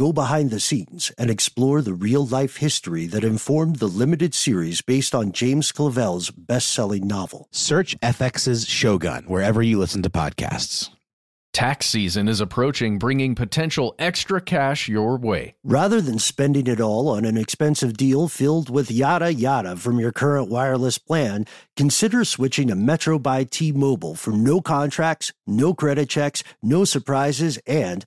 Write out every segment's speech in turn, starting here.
go behind the scenes, and explore the real life history that informed the limited series based on James Clavell's best selling novel. Search FX's Shogun wherever you listen to podcasts. Tax season is approaching, bringing potential extra cash your way. Rather than spending it all on an expensive deal filled with yada yada from your current wireless plan, consider switching to Metro by T Mobile for no contracts, no credit checks, no surprises, and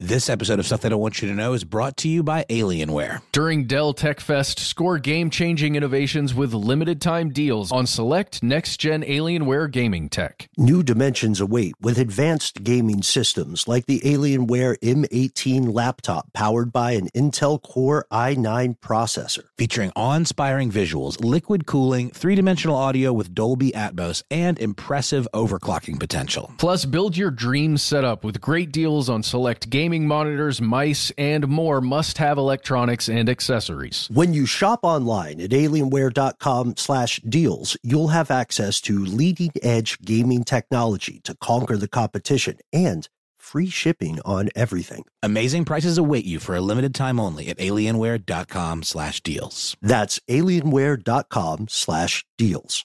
This episode of Stuff They Don't Want You to Know is brought to you by Alienware. During Dell Tech Fest, score game changing innovations with limited time deals on select next gen Alienware gaming tech. New dimensions await with advanced gaming systems like the Alienware M18 laptop powered by an Intel Core i9 processor. Featuring awe inspiring visuals, liquid cooling, three dimensional audio with Dolby Atmos, and impressive overclocking potential. Plus, build your dream setup with great deals on select gaming monitors, mice, and more must have electronics and accessories. When you shop online at alienware.com slash deals, you'll have access to leading edge gaming technology to conquer the competition and free shipping on everything. Amazing prices await you for a limited time only at alienware.com slash deals. That's alienware.com slash deals.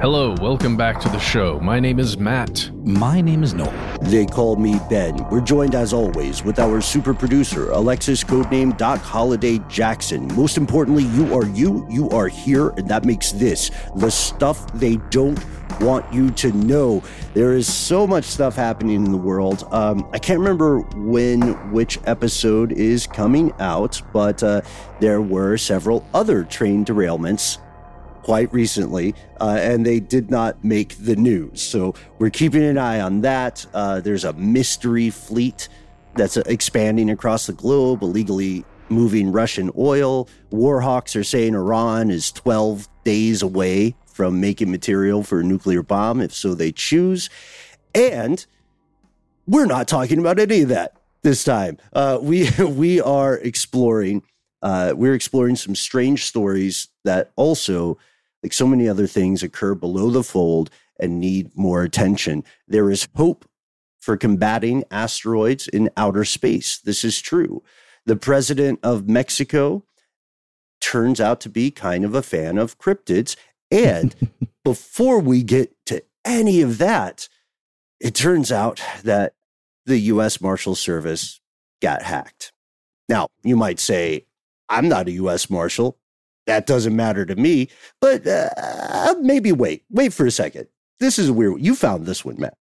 Hello, welcome back to the show. My name is Matt. My name is Noel. They call me Ben. We're joined as always with our super producer, Alexis, codename Doc Holliday Jackson. Most importantly, you are you, you are here, and that makes this the stuff they don't want you to know. There is so much stuff happening in the world. Um, I can't remember when which episode is coming out, but uh, there were several other train derailments quite recently, uh, and they did not make the news. So we're keeping an eye on that. Uh, there's a mystery fleet that's expanding across the globe, illegally moving Russian oil. Warhawks are saying Iran is 12 days away from making material for a nuclear bomb, if so they choose. And we're not talking about any of that this time. Uh, we we are exploring. Uh, we're exploring some strange stories that also like so many other things, occur below the fold and need more attention. There is hope for combating asteroids in outer space. This is true. The president of Mexico turns out to be kind of a fan of cryptids. And before we get to any of that, it turns out that the US Marshal Service got hacked. Now, you might say, I'm not a US Marshal that doesn't matter to me. But uh, maybe wait, wait for a second. This is weird. You found this one, Matt.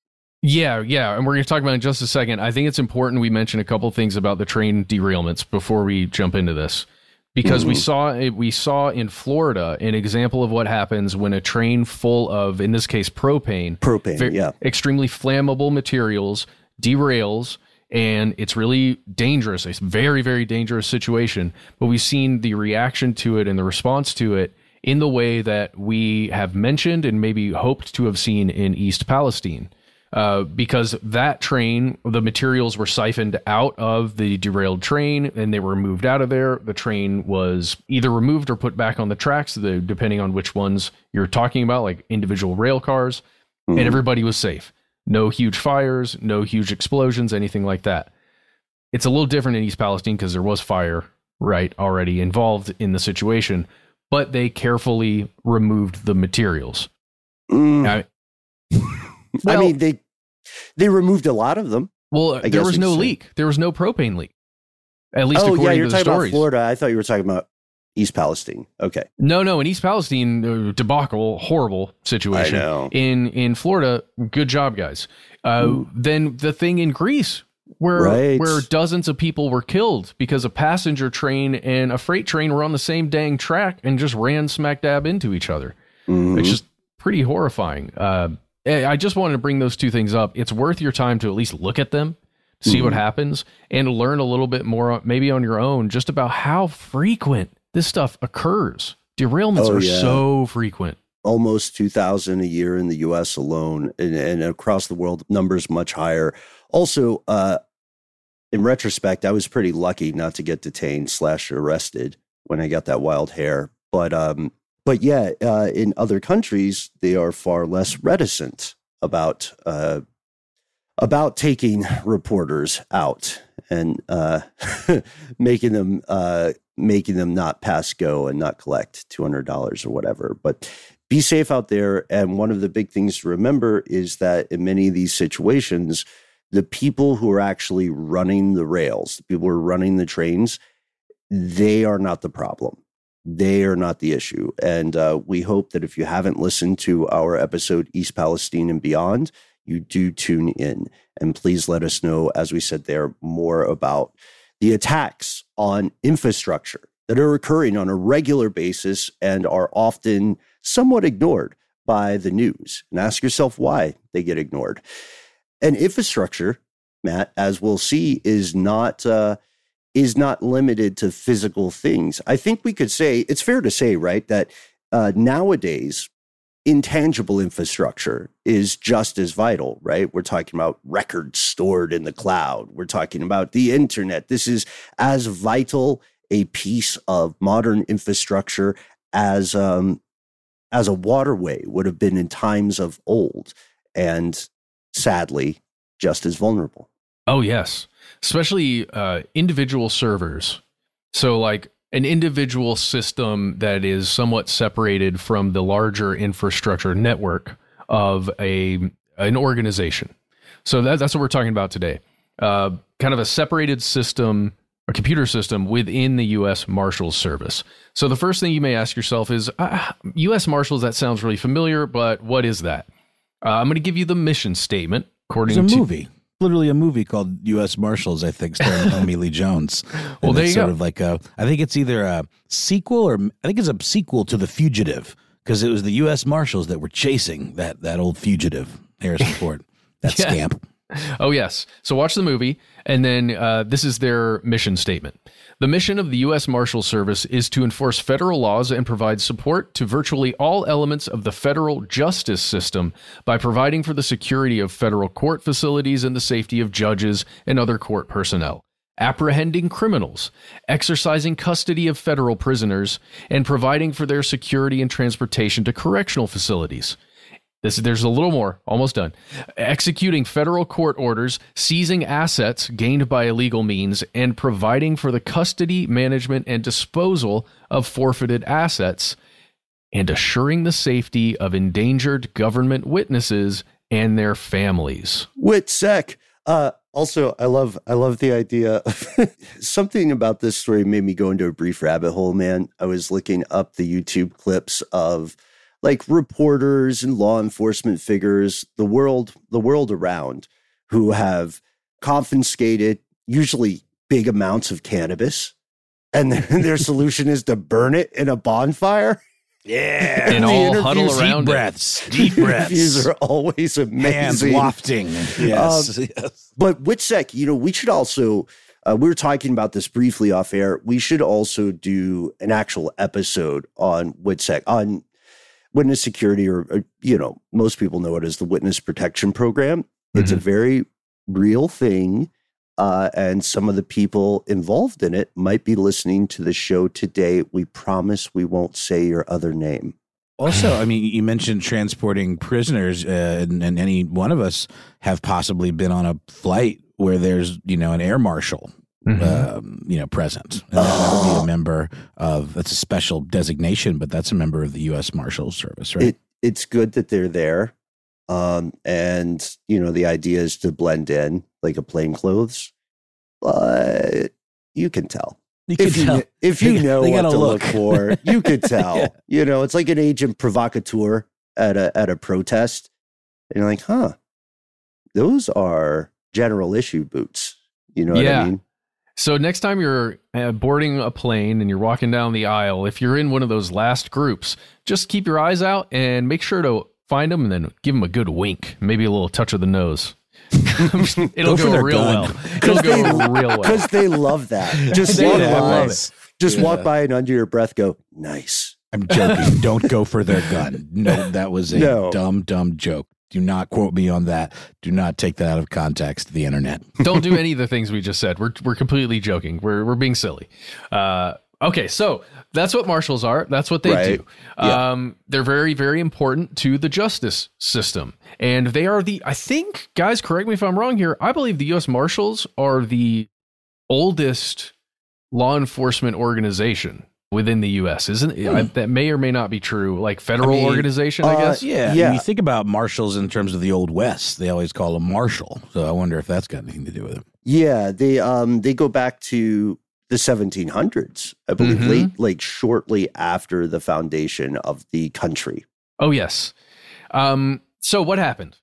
Yeah, yeah, and we're going to talk about it in just a second. I think it's important we mention a couple things about the train derailments before we jump into this, because mm-hmm. we saw we saw in Florida an example of what happens when a train full of, in this case, propane, propane, very, yeah, extremely flammable materials derails and it's really dangerous. It's a very, very dangerous situation. But we've seen the reaction to it and the response to it in the way that we have mentioned and maybe hoped to have seen in East Palestine. Uh, because that train, the materials were siphoned out of the derailed train and they were moved out of there. The train was either removed or put back on the tracks, depending on which ones you're talking about, like individual rail cars, mm-hmm. and everybody was safe. No huge fires, no huge explosions, anything like that. It's a little different in East Palestine because there was fire, right, already involved in the situation, but they carefully removed the materials. Mm. Now, well, I mean, they they removed a lot of them. Well, I there was no could say. leak. There was no propane leak. At least oh according yeah, you're to the talking stories. about Florida. I thought you were talking about East Palestine. Okay, No, no, in East Palestine, uh, debacle, horrible situation. I know. In in Florida, good job, guys. Uh, then the thing in Greece, where Right. where dozens of people were killed because a passenger train and a freight train were on the same dang track and just ran smack dab into each other. Mhm. It's just pretty horrifying. Uh, I I just wanted to bring those two things up. It's worth your time to at least look at them, see what happens, and learn a little bit more, maybe on your own, just about how frequent this stuff occurs. Derailments Oh, are yeah. so frequent. almost 2,000 a year in the US alone, and, and across the world, numbers much higher. Also, uh, in retrospect, I was pretty lucky not to get detained slash arrested when I got that wild hair. But um, but yeah, uh, in other countries, they are far less reticent about uh, about taking reporters out and uh, making them uh, making them not pass go and not collect two hundred dollars or whatever. But be safe out there. And one of the big things to remember is that in many of these situations, the people who are actually running the rails, the people who are running the trains, they are not the problem. They are not the issue. And uh, we hope that if you haven't listened to our episode, East Palestine and Beyond, you do tune in. And please let us know, as we said there, more about the attacks on infrastructure that are occurring on a regular basis and are often somewhat ignored by the news. And ask yourself why they get ignored. And infrastructure, Matt, as we'll see, is not uh, is not limited to physical things. I think we could say it's fair to say, right, that uh, nowadays intangible infrastructure is just as vital, right? We're talking about records stored in the cloud. We're talking about the internet. This is as vital a piece of modern infrastructure as um, as a waterway would have been in times of old, and sadly, just as vulnerable. Oh yes, especially uh, individual servers. So like an individual system that is somewhat separated from the larger infrastructure network of a an organization. So that, that's what we're talking about today. Uh, kind of a separated system, a computer system within the U.S. Marshals Service. So the first thing you may ask yourself is, uh, U.S. Marshals. That sounds really familiar, but what is that? Uh, I'm going to give you the mission statement. According There's a to movie, literally a movie called U.S. Marshals, I think, starring Tommy Lee Jones. Well, And there you sort go. of like a. I think it's either a sequel or I think it's a sequel to The Fugitive because it was the U.S. Marshals that were chasing that that old fugitive Harrison Ford, that Yeah. scamp. Oh, yes. So watch the movie, and then uh, this is their mission statement. The mission of the U.S. Marshal Service is to enforce federal laws and provide support to virtually all elements of the federal justice system by providing for the security of federal court facilities and the safety of judges and other court personnel. Apprehending criminals, exercising custody of federal prisoners, and providing for their security and transportation to correctional facilities. This, there's a little more, almost done. Executing federal court orders, seizing assets gained by illegal means, and providing for the custody, management, and disposal of forfeited assets, and assuring the safety of endangered government witnesses and their families. Witsec. Uh, also, I love I love the idea. Of something about this story made me go into a brief rabbit hole. Man, I was looking up the YouTube clips of like reporters and law enforcement figures, the world the world around, who have confiscated usually big amounts of cannabis, and their, their solution is to burn it in a bonfire. Yeah, And The all huddle interviews- around deep it. breaths, deep breaths, Interviews are always hands amazing. wafting. Yes, yes. But Witsec, you know, we should also, uh, we were talking about this briefly off air. We should also do an actual episode on Witsec, on witness security, or, or, you know, most people know it as the Witness Protection Program. It's a very real thing. Uh, and some of the people involved in it might be listening to the show today. We promise we won't say your other name. Also, I mean, you mentioned transporting prisoners, uh, and, and any one of us have possibly been on a flight where there's, you know, an air marshal, Mhm. um, you know, present. And that, would be a member of, that's a special designation, but that's a member of the U.S. Marshal Service, right? it it's good that they're there um and you know the idea is to blend in like a plain clothes, but you can tell. You if you, tell. if you They- know they what to look. look. for, you could tell. Yeah. You know, it's like an agent provocateur at a at a protest. And you're like, huh, those are general issue boots. You know what Yeah. I mean? So next time you're uh, boarding a plane and you're walking down the aisle, if you're in one of those last groups, just keep your eyes out and make sure to find them and then give them a good wink, maybe a little touch of the nose. It'll Go go real gun. well. It'll go they- real well. Because they love that. Just They walk love by, it. just walk Yeah. by and under your breath go, nice. I'm joking. Don't go for their gun. No, that was a No. dumb, dumb joke. Do not quote me on that. Do not take that out of context. The internet. Don't do any of the things we just said. We're we're completely joking. We're we're being silly. Uh, okay, so that's what marshals are. That's what they Right. do. Yeah. Um, they're very very important to the justice system, and they are the. I think, guys, correct me if I'm wrong here. I believe the U.S. Marshals are the oldest law enforcement organization within the U.S. Isn't I, that may or may not be true? Like federal I mean, organization, I uh, guess. Yeah. Yeah. When you think about marshals in terms of the old west, they always call them marshal. So I wonder if that's got anything to do with it. Yeah, they um they go back to the 1700s, I believe, Mhm. late like shortly after the foundation of the country. Oh yes. Um, so what happened?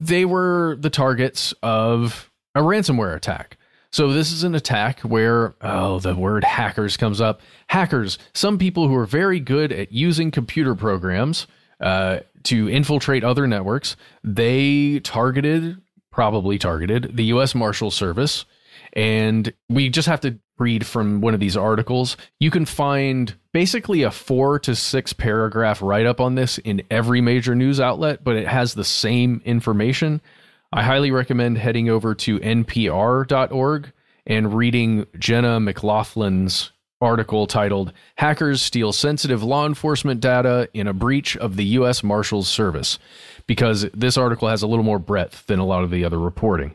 They were the targets of a ransomware attack. So this is an attack where oh the word hackers comes up. Hackers, some people who are very good at using computer programs uh, to infiltrate other networks, they targeted probably targeted the U.S. Marshal Service, and we just have to read from one of these articles. You can find basically a four to six paragraph write up on this in every major news outlet, but it has the same information. I highly recommend heading over to npr.org and reading Jenna McLaughlin's article titled Hackers Steal Sensitive Law Enforcement Data in a Breach of the U.S. Marshals Service, because this article has a little more breadth than a lot of the other reporting.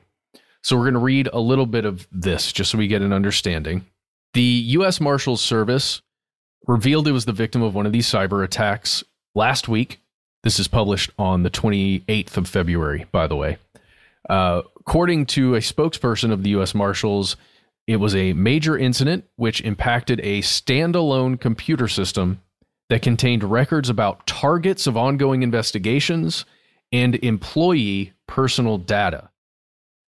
So we're going to read a little bit of this just so we get an understanding. The U.S. Marshals Service revealed it was the victim of one of these cyber attacks last week. This is published on the 28th of February, by the way. Uh, according to a spokesperson of the U.S. Marshals, it was a major incident which impacted a standalone computer system that contained records about targets of ongoing investigations and employee personal data,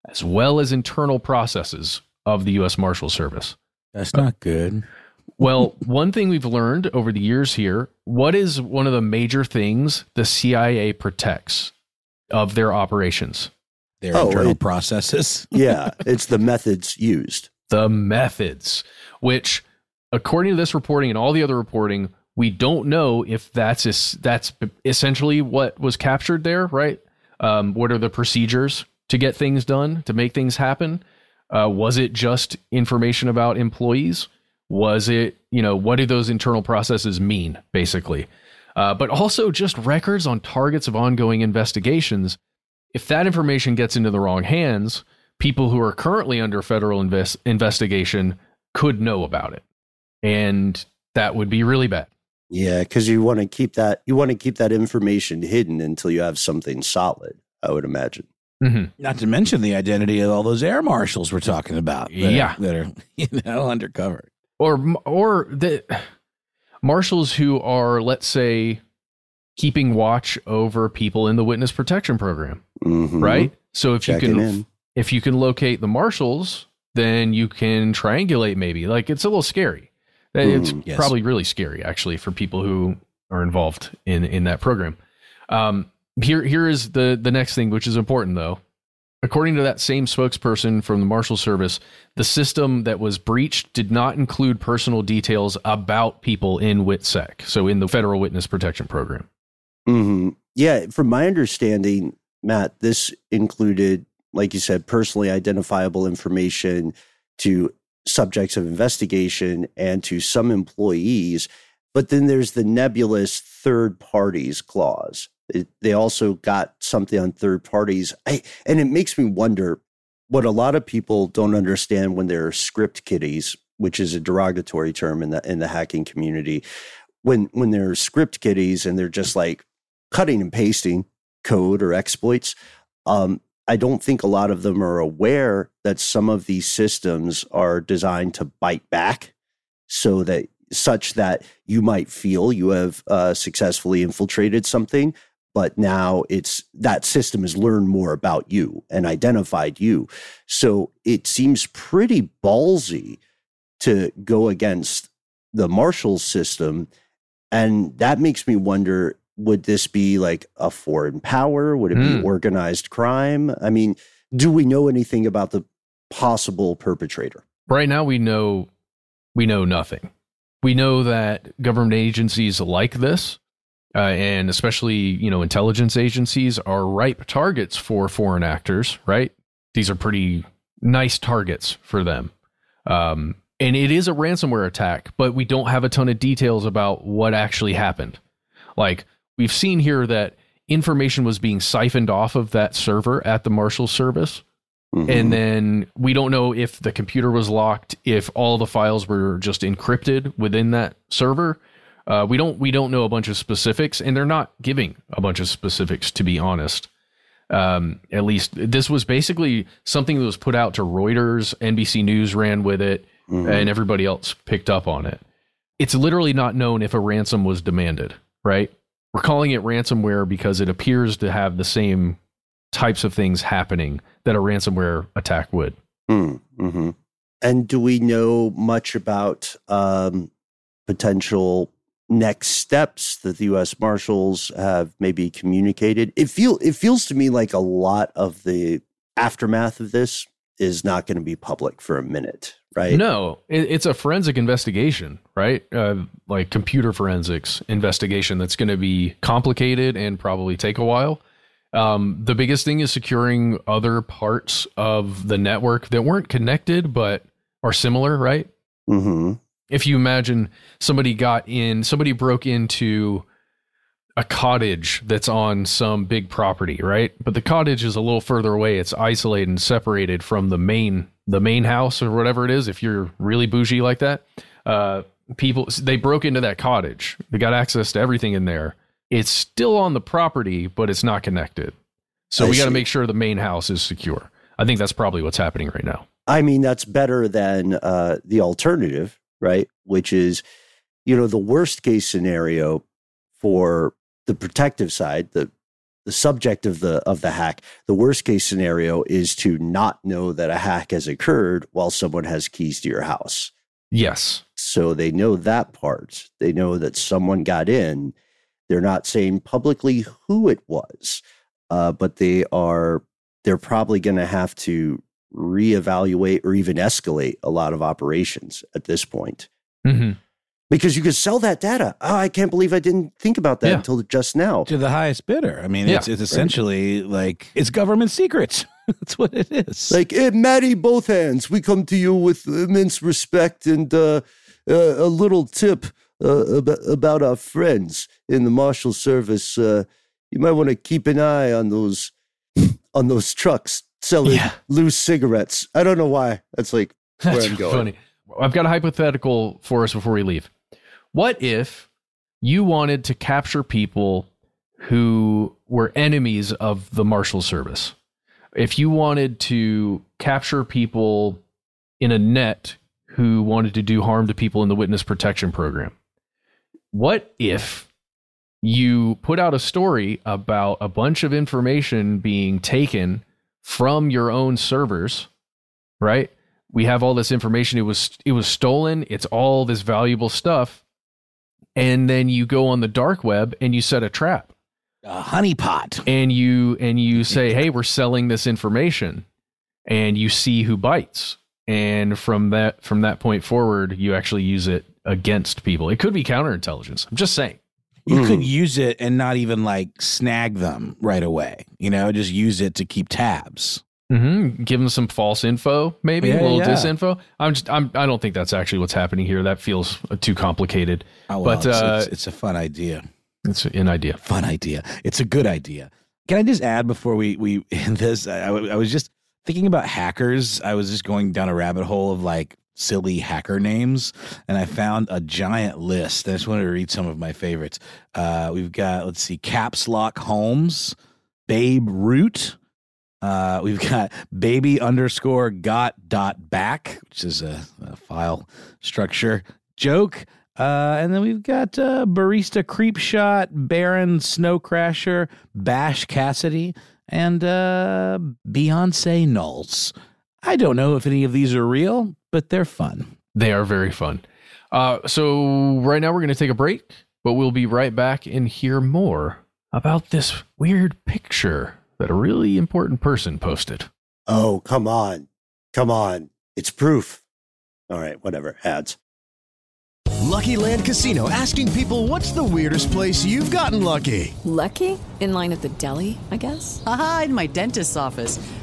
as well as internal processes of the U.S. Marshal Service. That's not good. Well, one thing we've learned over the years here what is one of the major things the CIA protects of their operations? Their Oh, internal it- processes. Yeah, it's the methods used. the methods, which, according to this reporting and all the other reporting, we don't know if that's es- that's essentially what was captured there, right? Um, what are the procedures to get things done to make things happen? Uh, was it just information about employees? Was it, you know, what do those internal processes mean, basically? Uh, but also just records on targets of ongoing investigations. If that information gets into the wrong hands, people who are currently under federal invest- investigation could know about it. And that would be really bad. Yeah, because you want to keep that you want to keep that information hidden until you have something solid. I would imagine. hmm Not to mention the identity of all those air marshals we're talking about. that are- Yeah. that are you know undercover. Or, or the marshals who are, let's say, keeping watch over people in the witness protection program, Mhm. right? So if Checking you can, in. if you can locate the marshals, then you can triangulate. Maybe like it's a little scary. It's Mm, yes. probably really scary actually for people who are involved in in that program. Um, here here is the the next thing, which is important though. According to that same spokesperson from the Marshal Service, the system that was breached did not include personal details about people in WITSEC, so in the Federal Witness Protection Program. Hmm Yeah, from my understanding, Matt, this included, like you said, personally identifiable information to subjects of investigation and to some employees. But then there's the nebulous third parties clause. It, they also got something on third parties. I, and it makes me wonder what a lot of people don't understand when they're script kiddies, which is a derogatory term in the in the hacking community. When when they're script kiddies and they're just like cutting and pasting code or exploits. Um, I don't think a lot of them are aware that some of these systems are designed to bite back so that such that you might feel you have uh, successfully infiltrated something but now it's that system has learned more about you and identified you so it seems pretty ballsy to go against the marshall system and that makes me wonder would this be like a foreign power would it mm. be hmm. organized crime i mean do we know anything about the possible perpetrator right now we know we know nothing we know that government agencies like this, uh, and especially you know intelligence agencies, are ripe targets for foreign actors. Right? These are pretty nice targets for them. Um, and it is a ransomware attack, but we don't have a ton of details about what actually happened. Like we've seen here that information was being siphoned off of that server at the Marshal Service Mm-hmm. And then we don't know if the computer was locked, if all the files were just encrypted within that server. Uh, we don't we don't know a bunch of specifics, and they're not giving a bunch of specifics to be honest. Um, at least this was basically something that was put out to Reuters, NBC News ran with it, mm-hmm. and everybody else picked up on it. It's literally not known if a ransom was demanded. Right? We're calling it ransomware because it appears to have the same types of things happening that a ransomware attack would. Mm, mm-hmm. And do we know much about um, potential next steps that the U.S. Marshals have maybe communicated? It feel it feels to me like a lot of the aftermath of this is not going to be public for a minute, right? No, it, it's a forensic investigation, right? Uh, like computer forensics investigation that's going to be complicated and probably take a while. Um, the biggest thing is securing other parts of the network that weren't connected but are similar, right? Mm-hmm. If you imagine somebody got in, somebody broke into a cottage that's on some big property, right? But the cottage is a little further away. It's isolated and separated from the main the main house or whatever it is. If you're really bougie like that, uh, people they broke into that cottage. They got access to everything in there it's still on the property, but it's not connected. So I we got to make sure the main house is secure. I think that's probably what's happening right now. I mean, that's better than uh, the alternative, right? Which is, you know, the worst case scenario for the protective side, the the subject of the of the hack. The worst case scenario is to not know that a hack has occurred while someone has keys to your house. Yes. So they know that part. They know that someone got in they're not saying publicly who it was, uh, but they are. They're probably going to have to reevaluate or even escalate a lot of operations at this point. Mm-hmm. Because you could sell that data. Oh, I can't believe I didn't think about that yeah. until just now. To the highest bidder. I mean, yeah. it's, it's essentially right. like it's government secrets. That's what it is. Like, hey, Maddie, both hands. We come to you with immense respect and uh, uh, a little tip uh, about, about our friends in the marshal service. Uh, you might want to keep an eye on those on those trucks selling yeah. loose cigarettes. I don't know why. That's like where That's I'm going. Funny. I've got a hypothetical for us before we leave. What if you wanted to capture people who were enemies of the marshal service? If you wanted to capture people in a net who wanted to do harm to people in the witness protection program, what if you put out a story about a bunch of information being taken from your own servers, right? We have all this information. It was it was stolen. It's all this valuable stuff, and then you go on the dark web and you set a trap, a honeypot, and you and you say, "Hey, we're selling this information," and you see who bites, and from that from that point forward, you actually use it against people. It could be counterintelligence. I'm just saying. You mm. could use it and not even like snag them right away. You know, just use it to keep tabs. Mm-hmm. Give them some false info, maybe yeah, a little yeah. disinfo. I'm just, I'm, I don't think that's actually what's happening here. That feels too complicated. Oh, well, but it's, uh, it's, it's, a fun idea. It's an idea. Fun idea. It's a good idea. Can I just add before we we end this? I, I was just thinking about hackers. I was just going down a rabbit hole of like silly hacker names, and I found a giant list. I just wanted to read some of my favorites. Uh, we've got let's see, Caps Lock Holmes, Babe Root, Uh, we've got baby underscore got dot back, which is a, a file structure joke. Uh, and then we've got uh, barista creep shot, Baron Snow Crasher, Bash Cassidy, and uh, Beyonce Knowles. I don't know if any of these are real, but they're fun. They are very fun. Uh, so right now we're going to take a break, but we'll be right back and hear more about this weird picture that a really important person posted. Oh, come on. Come on. It's proof. All right, whatever. Ads. Lucky Land Casino asking people what's the weirdest place you've gotten lucky? Lucky? In line at the deli, I guess? Aha, in my dentist's office.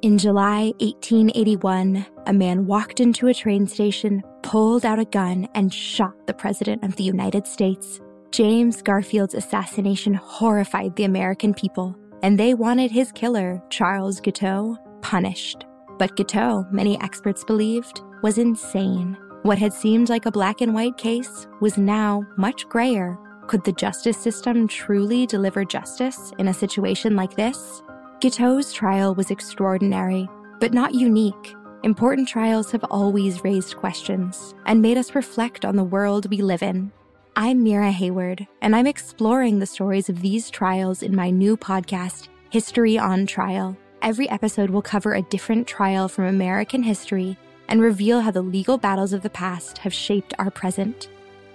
In July 1881, a man walked into a train station, pulled out a gun, and shot the President of the United States. James Garfield's assassination horrified the American people, and they wanted his killer, Charles Guiteau, punished. But Guiteau, many experts believed, was insane. What had seemed like a black and white case was now much grayer. Could the justice system truly deliver justice in a situation like this? Guiteau's trial was extraordinary, but not unique. Important trials have always raised questions and made us reflect on the world we live in. I'm Mira Hayward, and I'm exploring the stories of these trials in my new podcast, History on Trial. Every episode will cover a different trial from American history and reveal how the legal battles of the past have shaped our present.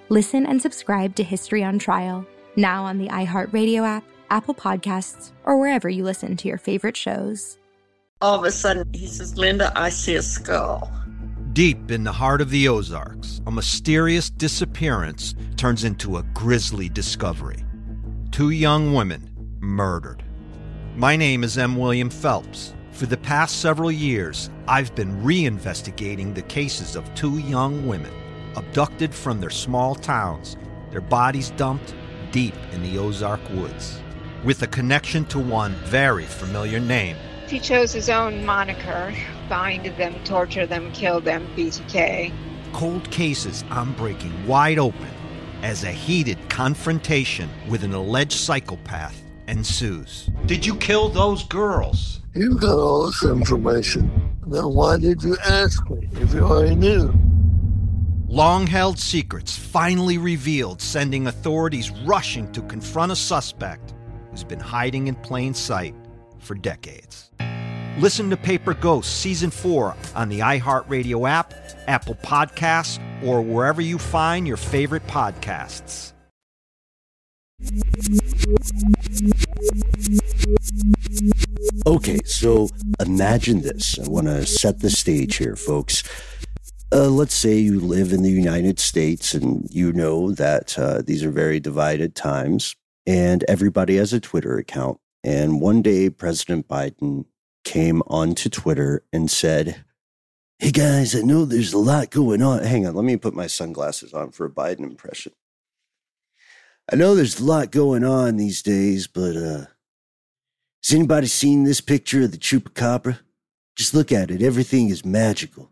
Listen and subscribe to History on Trial, now on the iHeartRadio app, Apple Podcasts, or wherever you listen to your favorite shows. All of a sudden, he says, Linda, I see a skull. Deep in the heart of the Ozarks, a mysterious disappearance turns into a grisly discovery. Two young women murdered. My name is M. William Phelps. For the past several years, I've been reinvestigating the cases of two young women abducted from their small towns, their bodies dumped deep in the Ozark woods. With a connection to one very familiar name, He chose his own moniker bind them, torture them, kill them, BTK. cold cases I'm breaking wide open as a heated confrontation with an alleged psychopath ensues. Did you kill those girls? You got all this information. Then why did you ask me if you already knew? Long held secrets finally revealed, sending authorities rushing to confront a suspect who's been hiding in plain sight for decades. Listen to Paper Ghosts Season 4 on the iHeartRadio app, Apple Podcasts, or wherever you find your favorite podcasts. Okay, so imagine this. I want to set the stage here, folks. Uh, let's say you live in the United States and you know that uh, these are very divided times, and everybody has a Twitter account. And one day, President Biden came onto Twitter and said, Hey guys, I know there's a lot going on. Hang on, let me put my sunglasses on for a Biden impression. I know there's a lot going on these days, but uh, has anybody seen this picture of the chupacabra? Just look at it. Everything is magical.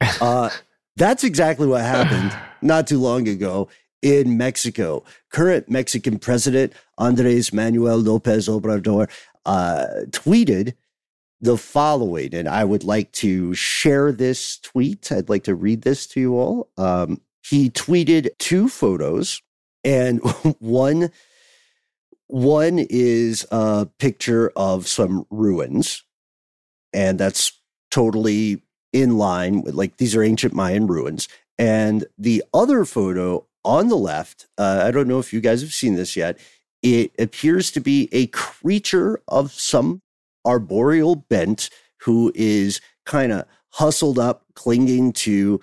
Uh, that's exactly what happened not too long ago in Mexico. Current Mexican President Andres Manuel Lopez Obrador uh, tweeted the following, and I would like to share this tweet. I'd like to read this to you all. Um, he tweeted two photos, and one one is a picture of some ruins, and that's totally in line with like these are ancient Mayan ruins. And the other photo on the left, uh, I don't know if you guys have seen this yet. It appears to be a creature of some arboreal bent who is kind of hustled up, clinging to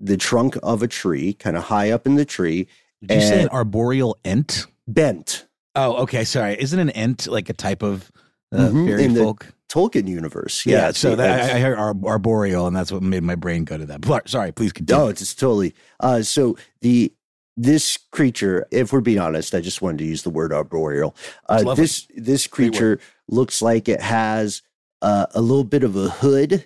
the trunk of a tree, kind of high up in the tree. Did you say an arboreal ent? Bent. Oh, okay. Sorry. Isn't an ent like a type of uh, Mhm, fairy in the folk? Tolkien universe. Yeah. Yeah. so that, I, I heard ar- arboreal, and that's what made my brain go to that. Pl- Sorry. Please continue. No, it's, it's totally. Uh, so the this creature, if we're being honest, I just wanted to use the word arboreal. Uh, this this creature looks like it has uh, a little bit of a hood,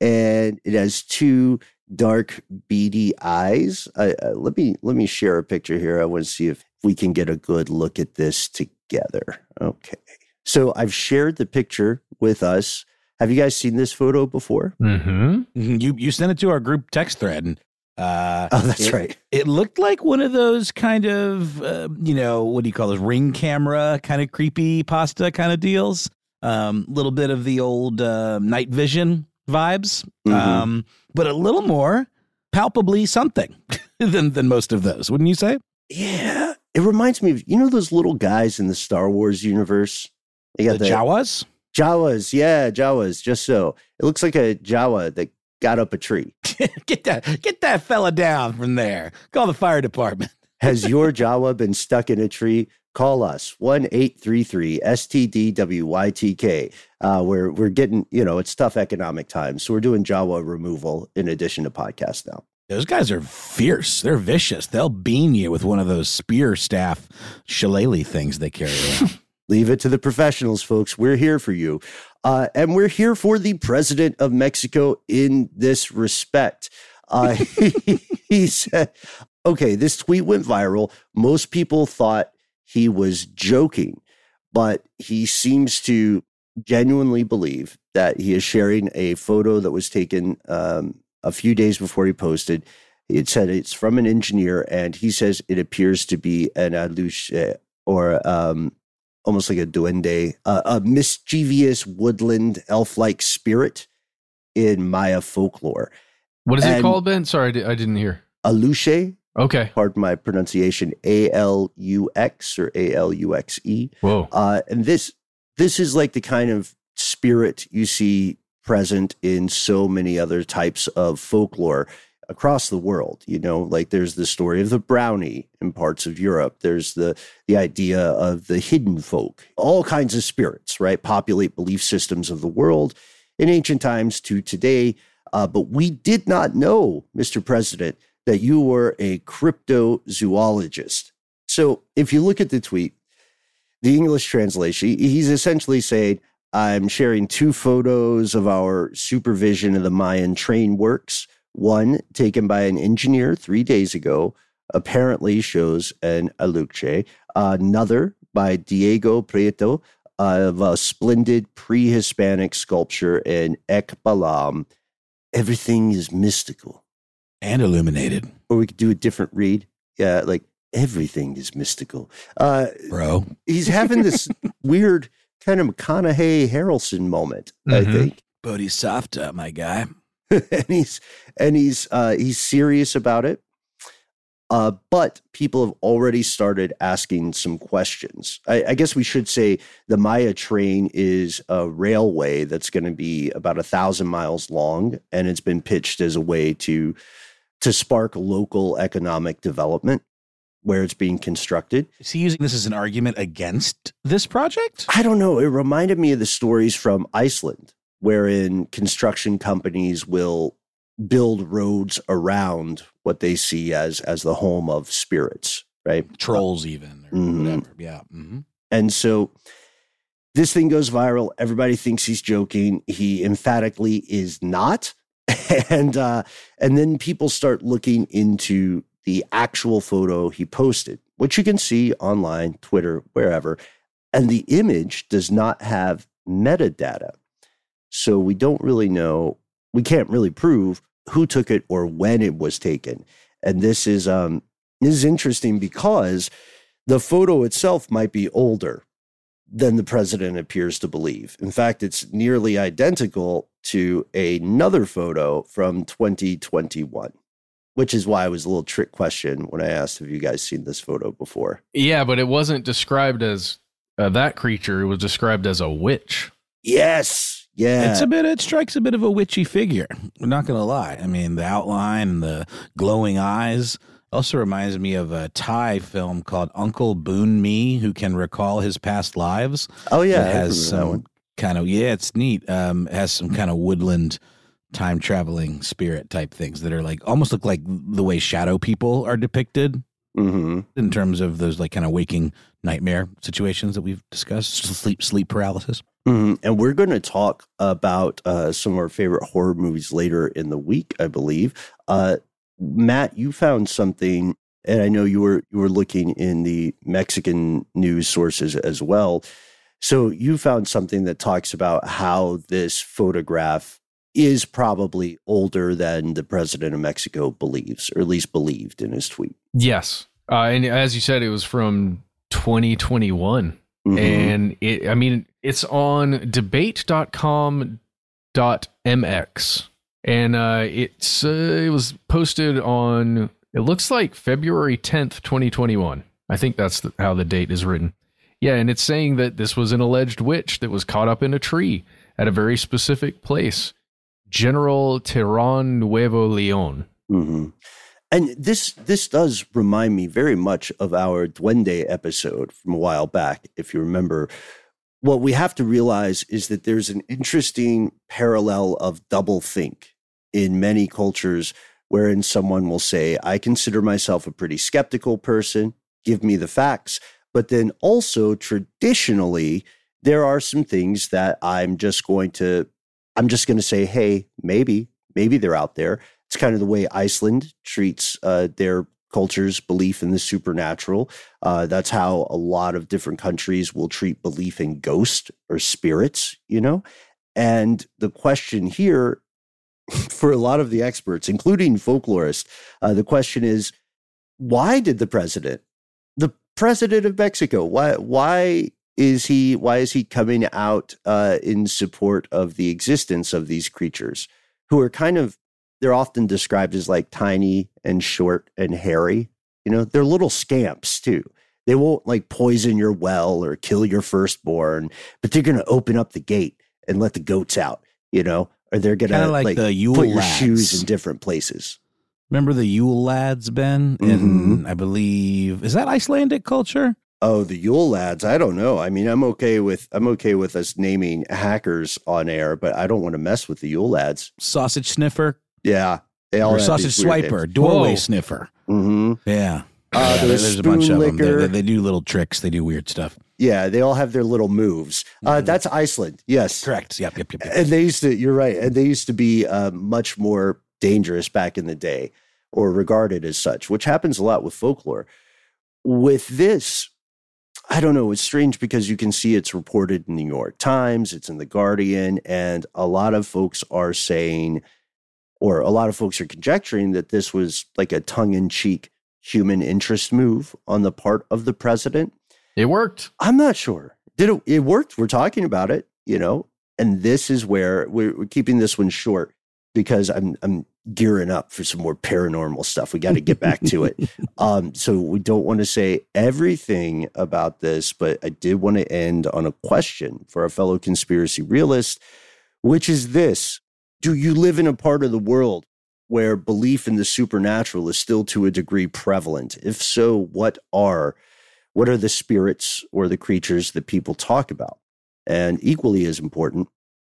and it has two dark beady eyes. Uh, let me let me share a picture here. I want to see if we can get a good look at this together. Okay, so I've shared the picture with us. Have you guys seen this photo before? Mm-hmm. Mhm. You you sent it to our group text thread, and uh, Oh, that's it- right. It looked like one of those kind of uh, you know what do you call those ring camera kind of creepy pasta kind of deals. Um, a little bit of the old uh, night vision vibes, Mhm. um, but a little more palpably something than than most of those, wouldn't you say? Yeah, it reminds me of you know those little guys in the Star Wars universe. They The Jawas. Jawas, yeah, Jawas. Just so it looks like a Jawa that got up a tree. get that get that fella down from there. Call the fire department. Has your Jawa been stuck in a tree? Call us one eight three three STDWYTK. Uh, we're we're getting you know it's tough economic times, so we're doing Jawa removal in addition to podcast now. Those guys are fierce. They're vicious. They'll bean you with one of those spear staff shillelagh things they carry around. Leave it to the professionals, folks. We're here for you. Uh, and we're here for the president of Mexico in this respect. Uh, he, he said, okay, this tweet went viral. Most people thought he was joking, but he seems to genuinely believe that he is sharing a photo that was taken um, a few days before he posted. It said it's from an engineer, and he says it appears to be an aluche or um, almost like a duende, uh, a mischievous woodland elf-like spirit in Maya folklore. What is it And- called, Ben? Sorry, I, di- I didn't hear. Aluche, Okay. pardon my pronunciation, A L U X or A L U X E. Whoa. Uh, and this this is like the kind of spirit you see present in so many other types of folklore across the world you know like there's the story of the brownie in parts of europe. There's the the idea of the hidden folk. All kinds of spirits right populate belief systems of the world in ancient times to today. Uh, but we did not know mr president that you were a cryptozoologist. So if you look at the tweet the English translation, he's essentially saying, I'm sharing two photos of our supervision of the Mayan train works. One taken by an engineer three days ago, apparently shows an aluche. Another by Diego Prieto of a splendid pre Hispanic sculpture in Ekbalam. Everything is mystical. and illuminated, Or we could do a different read. Yeah, like everything is mystical. Uh, bro. he's having this weird kind of McConaughey Harrelson moment, I Mhm. think. Bodhisattva, my guy. and he's and he's uh he's serious about it. Uh, but people have already started asking some questions. I, I guess we should say the Maya train is a railway that's going to be about a thousand miles long, and it's been pitched as a way to to spark local economic development where it's being constructed. Is he using this as an argument against this project? I don't know. It reminded me of the stories from Iceland, wherein construction companies will build roads around what they see as as the home of spirits, right? Trolls, even or Mhm. whatever. Yeah. hmm And so this thing goes viral. Everybody thinks he's joking. He emphatically is not. And uh, and then people start looking into the actual photo he posted, which you can see online, Twitter, wherever. And the image does not have metadata. So we don't really know, we can't really prove who took it or when it was taken. And this is um this is interesting because the photo itself might be older than the president appears to believe. In fact, it's nearly identical to another photo from 2021, which is why it was a little trick question when I asked, Have you guys seen this photo before? Yeah, but it wasn't described as uh, that creature. It was described as a witch. Yes. Yeah. It's a bit. It strikes a bit of a witchy figure. I'm not gonna lie. I mean, the outline and the glowing eyes also reminds me of a Thai film called Uncle Boonmee, who can recall his past lives. oh, yeah. it has remember that one. some kind of yeah, it's neat. Um, it has some kind of woodland time traveling spirit type things that are like almost look like the way shadow people are depicted Mm-hmm. in terms of those like kind of waking nightmare situations that we've discussed, sleep sleep paralysis. Mhm. And we're going to talk about uh, some of our favorite horror movies later in the week, I believe. Uh, Matt, you found something, and I know you were you were looking in the Mexican news sources as well. So you found something that talks about how this photograph is probably older than the president of Mexico believes, or at least believed in his tweet. Yes. Uh, and as you said, it was from 2021. Mhm. And it, I mean, it's on debate.com.mx. And uh, it's uh, it was posted on, it looks like February 10th, 2021. I think that's the, how the date is written. Yeah. And it's saying that this was an alleged witch that was caught up in a tree at a very specific place General Terán Nuevo Leon. hmm And this this does remind me very much of our Duende episode from a while back. If you remember, what we have to realize is that there's an interesting parallel of double think in many cultures, wherein someone will say, "I consider myself a pretty skeptical person. Give me the facts." But then also traditionally, there are some things that I'm just going to I'm just going to say, hey, maybe, maybe they're out there. It's kind of the way Iceland treats uh, their culture's belief in the supernatural. Uh, that's how a lot of different countries will treat belief in ghosts or spirits, you know? And the question here for a lot of the experts, including folklorists, uh, the question is why did the president, the president of Mexico, why, why is he why is he coming out uh, in support of the existence of these creatures who are kind of they're often described as like tiny and short and hairy you know they're little scamps too they won't like poison your well or kill your firstborn but they're going to open up the gate and let the goats out you know or they're going to like like, the Yule put your lads. shoes in different places Remember the Yule lads, Ben? In I believe is that Icelandic culture? Oh, the Yule lads. I don't know. I mean, I'm okay with I'm okay with us naming hackers on air, but I don't want to mess with the Yule lads. Sausage sniffer Yeah, they all or have sausage swiper, names. doorway Whoa. sniffer. Mm-hmm. Yeah. Uh, Yeah, there's there's a bunch spoon of them. They, they, they do little tricks. They do weird stuff. Yeah, they all have their little moves. Uh, that's Iceland. Yes, Correct. Yep. Yep. Yep. yep. and they used to. You're right. And they used to be uh, much more dangerous back in the day, or regarded as such, which happens a lot with folklore. With this, I don't know. It's strange because you can see it's reported in the New York Times, it's in the Guardian, and a lot of folks are saying, or a lot of folks are conjecturing that this was like a tongue-in-cheek human interest move on the part of the president. It worked. I'm not sure. Did it? It worked. We're talking about it, you know. And this is where we're, we're keeping this one short because I'm I'm gearing up for some more paranormal stuff. We got to get back to it. Um, so we don't want to say everything about this, but I did want to end on a question for our fellow conspiracy realist, which is this: Do you live in a part of the world where belief in the supernatural is still to a degree prevalent? If so, what are what are the spirits or the creatures that people talk about? And equally as important,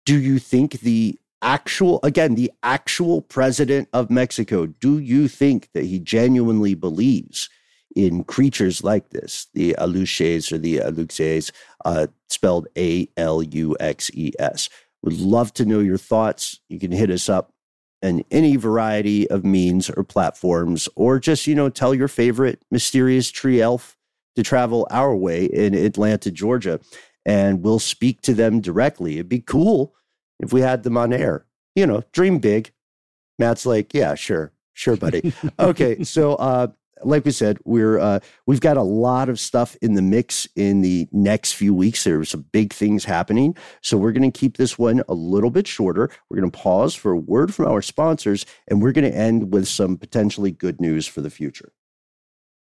do you think the actual, again, the actual president of Mexico, do you think that he genuinely believes in creatures like this, the Aluxes or the Aluxes, uh, spelled A L U X E S? Would love to know your thoughts. You can hit us up in any variety of means or platforms, or just, you know, tell your favorite mysterious tree elf to travel our way in Atlanta, Georgia, and we'll speak to them directly. It'd be cool if we had them on air. You know, dream big. Matt's like, yeah, sure, sure, buddy. okay, so uh, like we said, we're uh, we've got a lot of stuff in the mix in the next few weeks. There's some big things happening, so we're going to keep this one a little bit shorter. We're going to pause for a word from our sponsors, and we're going to end with some potentially good news for the future.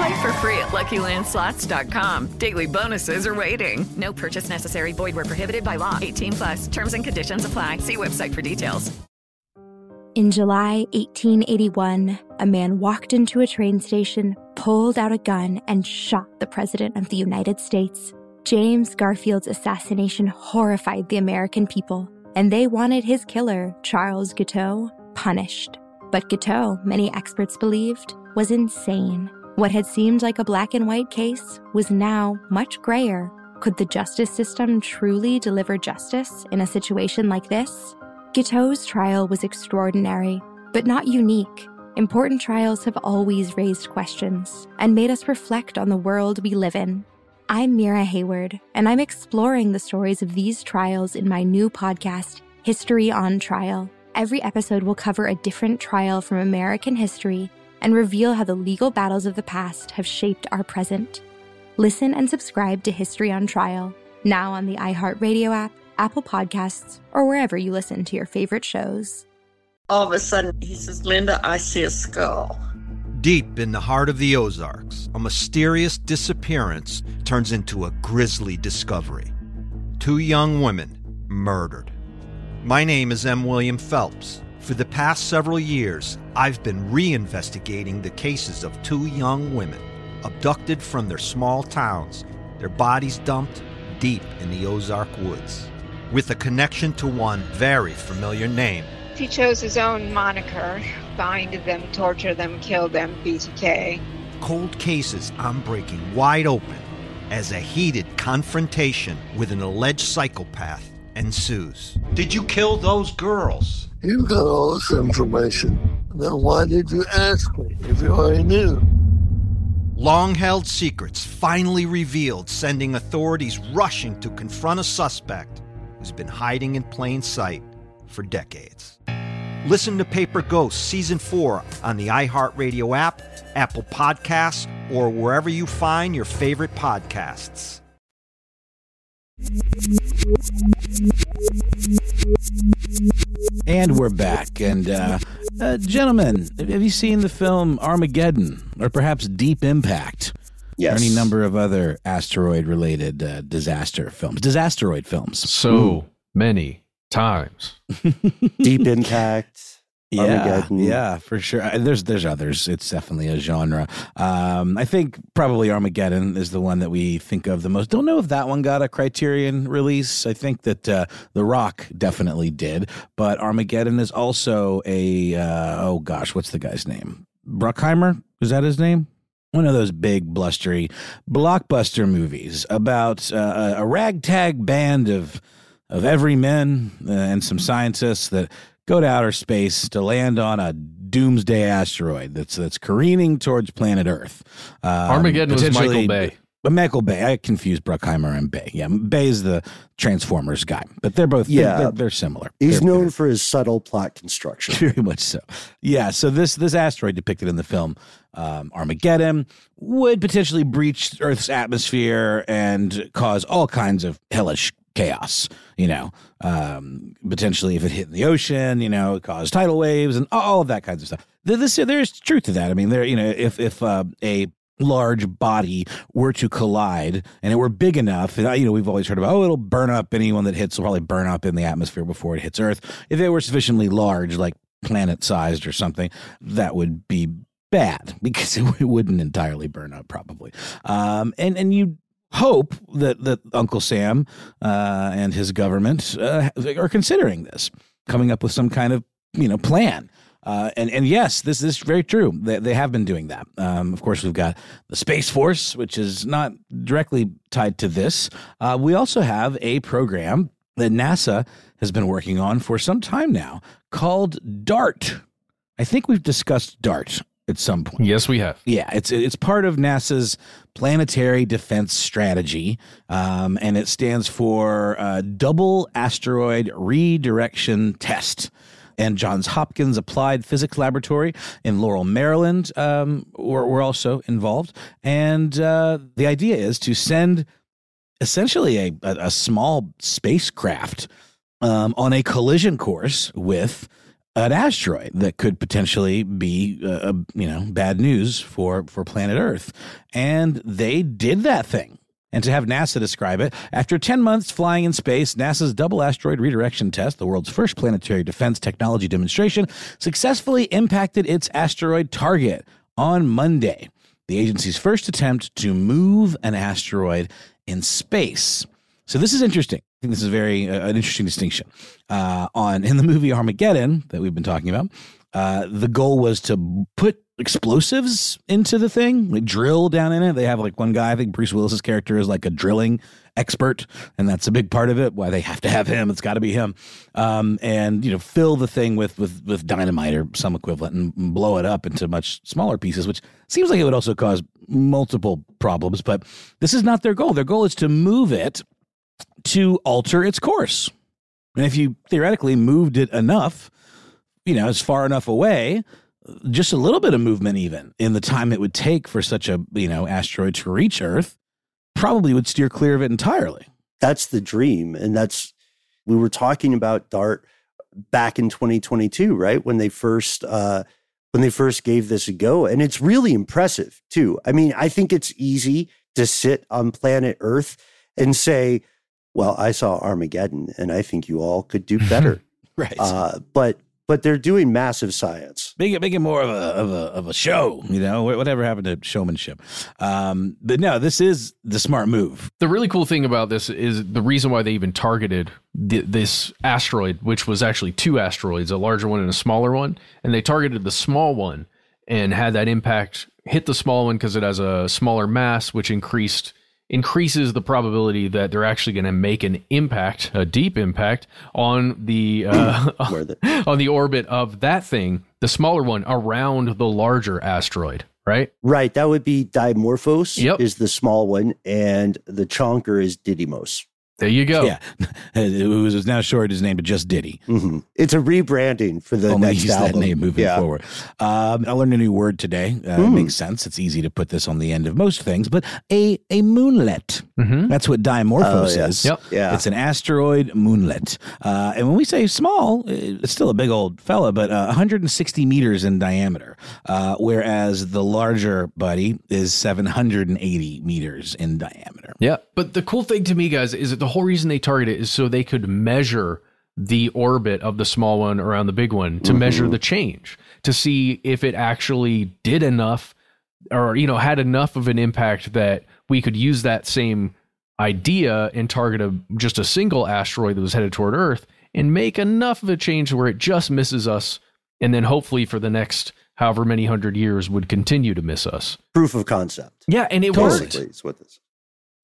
Play for free at LuckyLandSlots.com. Daily bonuses are waiting. No purchase necessary. Void were prohibited by law. 18 plus. Terms and conditions apply. See website for details. In July 1881, a man walked into a train station, pulled out a gun, and shot the President of the United States. James Garfield's assassination horrified the American people, and they wanted his killer, Charles Guiteau, punished. But Guiteau, many experts believed, was insane. What had seemed like a black and white case was now much grayer. Could the justice system truly deliver justice in a situation like this? Guiteau's trial was extraordinary, but not unique. Important trials have always raised questions and made us reflect on the world we live in. I'm Mira Hayward, and I'm exploring the stories of these trials in my new podcast, History on Trial. Every episode will cover a different trial from American history and reveal how the legal battles of the past have shaped our present. Listen and subscribe to History on Trial, now on the iHeartRadio app, Apple Podcasts, or wherever you listen to your favorite shows. All of a sudden, he says, Linda, I see a skull. Deep in the heart of the Ozarks, a mysterious disappearance turns into a grisly discovery. Two young women murdered. My name is M. William Phelps. For the past several years, I've been reinvestigating the cases of two young women abducted from their small towns, their bodies dumped deep in the Ozark woods. With a connection to one very familiar name, He chose his own moniker bind them, torture them, kill them, BTK. cold cases I'm breaking wide open as a heated confrontation with an alleged psychopath ensues. Did you kill those girls? You got all this information. Then why did you ask me if you already knew? Long held secrets finally revealed, sending authorities rushing to confront a suspect who's been hiding in plain sight for decades. Listen to Paper Ghost Season 4 on the iHeartRadio app, Apple Podcasts, or wherever you find your favorite podcasts. And we're back. And, uh, uh, gentlemen, have you seen the film Armageddon or perhaps Deep Impact? Yes. Or any number of other asteroid related uh, disaster films, disasteroid films. So many times. Deep Impact. Yeah, yeah, for sure. Uh, There's there's others. It's definitely a genre. Um, I think probably Armageddon is the one that we think of the most. Don't know if that one got a Criterion release. I think that uh, The Rock definitely did, but Armageddon is also a uh, oh gosh, what's the guy's name? Bruckheimer is that his name? One of those big blustery blockbuster movies about uh, a ragtag band of of everymen uh, and some scientists that go to outer space to land on a doomsday asteroid that's that's careening towards planet Earth. Um, Armageddon was Michael Bay. But Michael Bay, I confused Bruckheimer and Bay. Yeah, Bay is the Transformers guy, but they're both they're- Yeah. they're, they're similar. He's They're- known for his subtle plot construction. very much so. Yeah. So this this asteroid depicted in the film um, Armageddon would potentially breach Earth's atmosphere and cause all kinds of hellish chaos. You know, um, potentially if it hit in the ocean, you know, cause tidal waves and all of that kinds of stuff. This, there's truth to that. I mean, there, you know, if if uh, a large body were to collide and it were big enough, you know, we've always heard about, oh, it'll burn up anyone that hits will probably burn up in the atmosphere before it hits Earth. If it were sufficiently large, like planet sized or something, that would be bad because it wouldn't entirely burn up probably. Um, and, and you hope that, that Uncle Sam uh, and his government uh, are considering this, coming up with some kind of, you know, plan. Uh, and and yes, this is very true. They, they have been doing that. Um, of course, we've got the Space Force, which is not directly tied to this. Uh, we also have a program that NASA has been working on for some time now called DART. I think we've discussed DART at some point. Yes, we have. Yeah, it's it's part of NASA's planetary defense strategy, um, and it stands for uh, Double Asteroid Redirection Test. And Johns Hopkins Applied Physics Laboratory in Laurel, Maryland, um, were, were also involved. And uh, the idea is to send essentially a, a, a small spacecraft um, on a collision course with an asteroid that could potentially be uh, you know bad news for for planet earth and they did that thing And to have NASA describe it, after 10 months flying in space, NASA's double asteroid redirection test, the world's first planetary defense technology demonstration, successfully impacted its asteroid target on Monday, the agency's first attempt to move an asteroid in space. So this is interesting. I think this is very uh, an interesting distinction. Uh, on in the movie Armageddon that we've been talking about, uh, the goal was to put explosives into the thing, like drill down in it. They have like one guy, I think Bruce Willis's character is like a drilling expert, and that's a big part of it. Why they have to have him, it's got to be him. Um, and you know, fill the thing with with with dynamite or some equivalent, and blow it up into much smaller pieces, which seems like it would also cause multiple problems. But this is not their goal. Their goal is to move it to alter its course. And if you theoretically moved it enough, you know, as far enough away, just a little bit of movement even in the time it would take for such a, you know, asteroid to reach Earth, probably would steer clear of it entirely. That's the dream. And that's, we were talking about DART back in 2022, right? When they first, uh, when they first gave this a go. And it's really impressive too. I mean, I think it's easy to sit on planet Earth and say, well, I saw Armageddon and I think you all could do better. right. Uh, but but they're doing massive science. Make it make it more of a of a of a show, you know. Whatever happened to showmanship? Um, but no, this is the smart move. The really cool thing about this is the reason why they even targeted th- this asteroid, which was actually two asteroids, a larger one and a smaller one, and they targeted the small one and had that impact hit the small one because it has a smaller mass, which increased increases the probability that they're actually going to make an impact, a deep impact on the, uh, on the orbit of that thing, the smaller one around the larger asteroid. Right, right. That would be Dimorphos. Yep. is the small one, and the chonker is Didymos. There you go. Yeah, it was now short his name to just Diddy. Mm-hmm. It's a rebranding for the Only next use album. that name moving yeah. forward. Um, I learned a new word today. Uh. It makes sense. It's easy to put this on the end of most things, but a a moonlet. Mm-hmm. That's what Dimorphos Oh, yeah. is. Yep. Yeah. It's an asteroid moonlet. Uh, and when we say small, it's still a big old fella, but uh, 160 meters in diameter, uh, whereas the larger buddy is 780 meters in diameter. Yeah. But the cool thing to me, guys, is that the whole reason they target it is so they could measure the orbit of the small one around the big one to measure mm-hmm. the change, to see if it actually did enough or, you know, had enough of an impact that we could use that same idea and target a, just a single asteroid that was headed toward Earth and make enough of a change where it just misses us. And then hopefully for the next however many hundred years would continue to miss us. Proof of concept. Yeah. And it Totally. worked. This.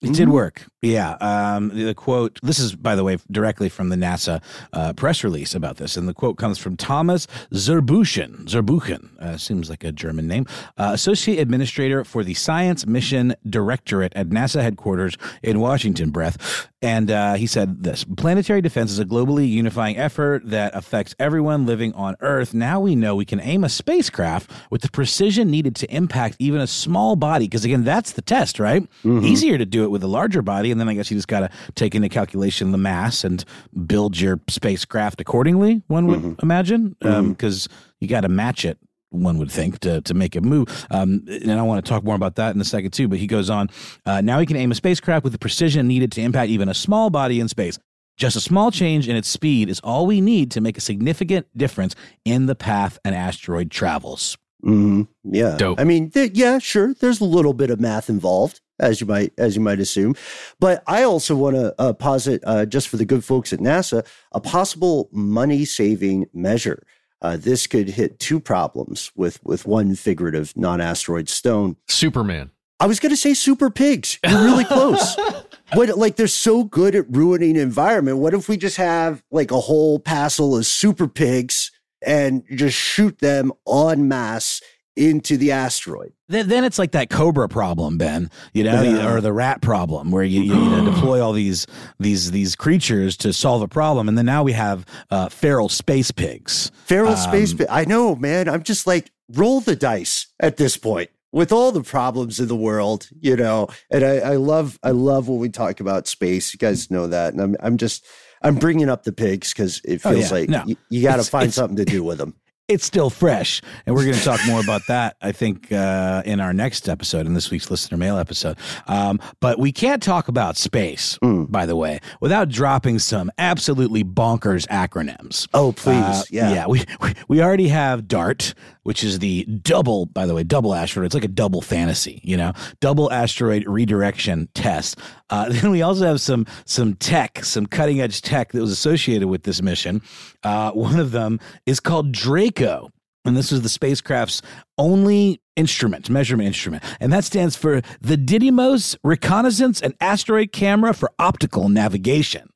It did work. Yeah. Um, the quote, this is, by the way, directly from the NASA uh, press release about this. And the quote comes from Thomas Zurbuchen. Zurbuchen, uh, seems like a German name, uh, Associate Administrator for the Science Mission Directorate at NASA headquarters in Washington, Breath. And uh, he said this Planetary defense is a globally unifying effort that affects everyone living on Earth. Now we know we can aim a spacecraft with the precision needed to impact even a small body. Because again, that's the test, right? Easier to do it with a larger body. And then I guess you just got to take into calculation the mass and build your spacecraft accordingly, one would imagine. Because you got to match it one would think to to make it move. Um, and I want to talk more about that in a second too. But he goes on. Uh, now he can aim a spacecraft with the precision needed to impact even a small body in space. Just a small change in its speed is all we need to make a significant difference in the path an asteroid travels. hmm Yeah. Dope. I mean, th- yeah, sure. There's a little bit of math involved, as you might as you might assume, but I also want to uh, posit, uh, just for the good folks at NASA, a possible money saving measure. Uh, this could hit two problems with with one figurative non asteroid stone. Superman. I was going to say super pigs. You're really close. What like they're so good at ruining environment. What if we just have like a whole passel of super pigs and just shoot them en masse into the asteroid? Then, then it's like that cobra problem, Ben, you know, Yeah. or the rat problem, where you, you, you know, deploy all these these these creatures to solve a problem, and then now we have uh, feral space pigs. Feral Um, space pig. I know, man. I'm just like roll the dice at this point with all the problems in the world, you know. And I, I love I love when we talk about space. You guys know that, and I'm I'm just I'm bringing up the pigs because it Oh, feels yeah. like No. you, you got to find something to do with them. It's still fresh. And we're going to talk more about that, I think, uh, in our next episode, in this week's listener mail episode. Um, but we can't talk about space, Mm. by the way, without dropping some absolutely bonkers acronyms. Oh, please. Uh, yeah. Yeah. We, we, we already have DART, which is the double, by the way, double asteroid. It's like a double fantasy, you know, double asteroid redirection test. Uh, then we also have some some tech, some cutting edge tech that was associated with this mission. Uh, one of them is called Draco. And this is the spacecraft's only instrument, measurement instrument. And that stands for the Didymos Reconnaissance and Asteroid Camera for Optical Navigation.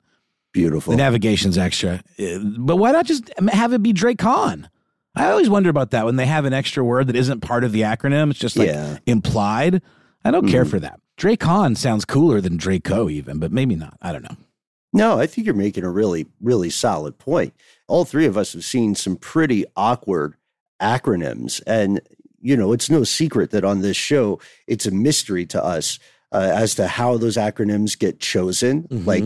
Beautiful. The navigation's extra. Uh, But why not just have it be Dracon? I always wonder about that when they have an extra word that isn't part of the acronym. It's just like Yeah. implied. I don't care Mhm. for that. Dracon sounds cooler than Draco, even, but maybe not. I don't know. No, I think you're making a really, really solid point. All three of us have seen some pretty awkward acronyms. And, you know, it's no secret that on this show, it's a mystery to us uh, as to how those acronyms get chosen. Like,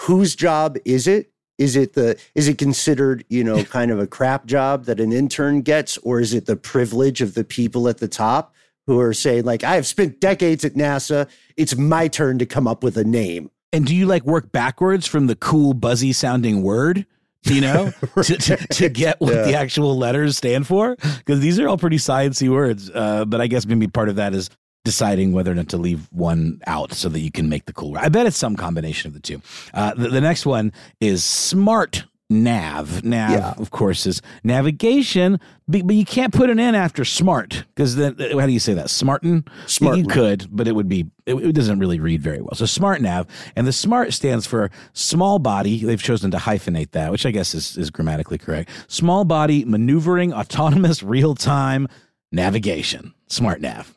whose job is it? Is it the is it considered, you know, kind of a crap job that an intern gets, or is it the privilege of the people at the top who are saying, like, I have spent decades at NASA, it's my turn to come up with a name? And do you like work backwards from the cool, buzzy sounding word? You know, to, to, to get what the actual letters stand for? Because these are all pretty sciencey words. Uh, but I guess maybe part of that is deciding whether or not to leave one out so that you can make the cool. I bet it's some combination of the two. Uh, the, the next one is smart nav. Nav, Yeah. of course, is navigation, but, you can't put an N after smart because then uh, how do you say that? Smarten? You Smarten. could, but it would be it, it doesn't really read very well. So smart nav, and the smart stands for small body. They've chosen to hyphenate that, which I guess is is grammatically correct. Small body maneuvering autonomous real time navigation. Smart nav.